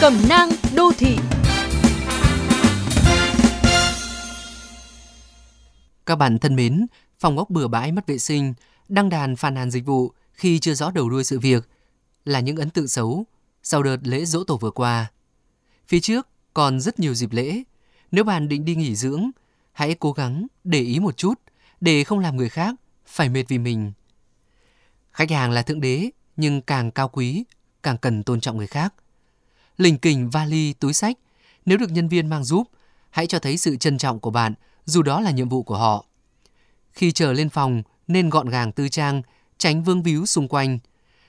Cẩm nang đô thị Các bạn thân mến, phòng ốc bừa bãi mất vệ sinh, đăng đàn phàn nàn dịch vụ khi chưa rõ đầu đuôi sự việc là những ấn tượng xấu sau đợt lễ dỗ tổ vừa qua. Phía trước còn rất nhiều dịp lễ. Nếu bạn định đi nghỉ dưỡng, hãy cố gắng để ý một chút để không làm người khác phải mệt vì mình. Khách hàng là thượng đế, nhưng càng cao quý, càng cần tôn trọng người khác. Lình kình vali, túi sách, nếu được nhân viên mang giúp, hãy cho thấy sự trân trọng của bạn, dù đó là nhiệm vụ của họ. Khi chờ lên phòng, nên gọn gàng tư trang, tránh vương víu xung quanh.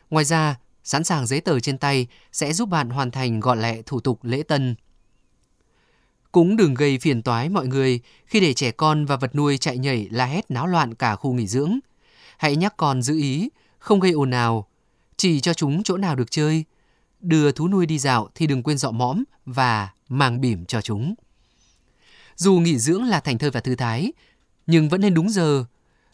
Ngoài ra, sẵn sàng giấy tờ trên tay sẽ giúp bạn hoàn thành gọn lẹ thủ tục lễ tân. Cũng đừng gây phiền toái mọi người khi để trẻ con và vật nuôi chạy nhảy la hét náo loạn cả khu nghỉ dưỡng. Hãy nhắc con giữ ý, không gây ồn ào, chỉ cho chúng chỗ nào được chơi. Đưa thú nuôi đi dạo thì đừng quên dọ mõm và mang bỉm cho chúng. Dù nghỉ dưỡng là thành thơi và thư thái, nhưng vẫn nên đúng giờ.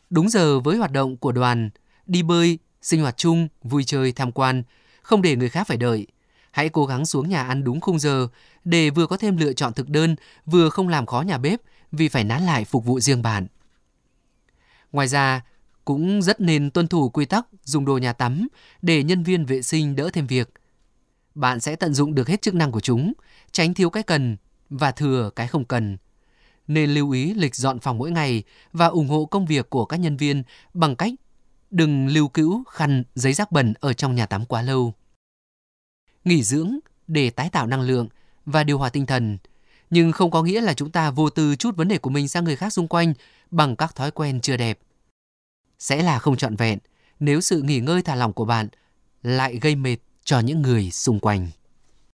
Đúng giờ với hoạt động của đoàn, đi bơi, sinh hoạt chung, vui chơi, tham quan, không để người khác phải đợi. Hãy cố gắng xuống nhà ăn đúng khung giờ để vừa có thêm lựa chọn thực đơn, vừa không làm khó nhà bếp vì phải nán lại phục vụ riêng bạn. Ngoài ra, cũng rất nên tuân thủ quy tắc dùng đồ nhà tắm để nhân viên vệ sinh đỡ thêm việc. Bạn sẽ tận dụng được hết chức năng của chúng, tránh thiếu cái cần và thừa cái không cần. Nên lưu ý lịch dọn phòng mỗi ngày và ủng hộ công việc của các nhân viên bằng cách đừng lưu cữu khăn, giấy rác bẩn ở trong nhà tắm quá lâu. Nghỉ dưỡng để tái tạo năng lượng và điều hòa tinh thần, nhưng không có nghĩa là chúng ta vô tư chút vấn đề của mình sang người khác xung quanh bằng các thói quen chưa đẹp. Sẽ là không trọn vẹn nếu sự nghỉ ngơi thả lỏng của bạn lại gây mệt cho những người xung quanh.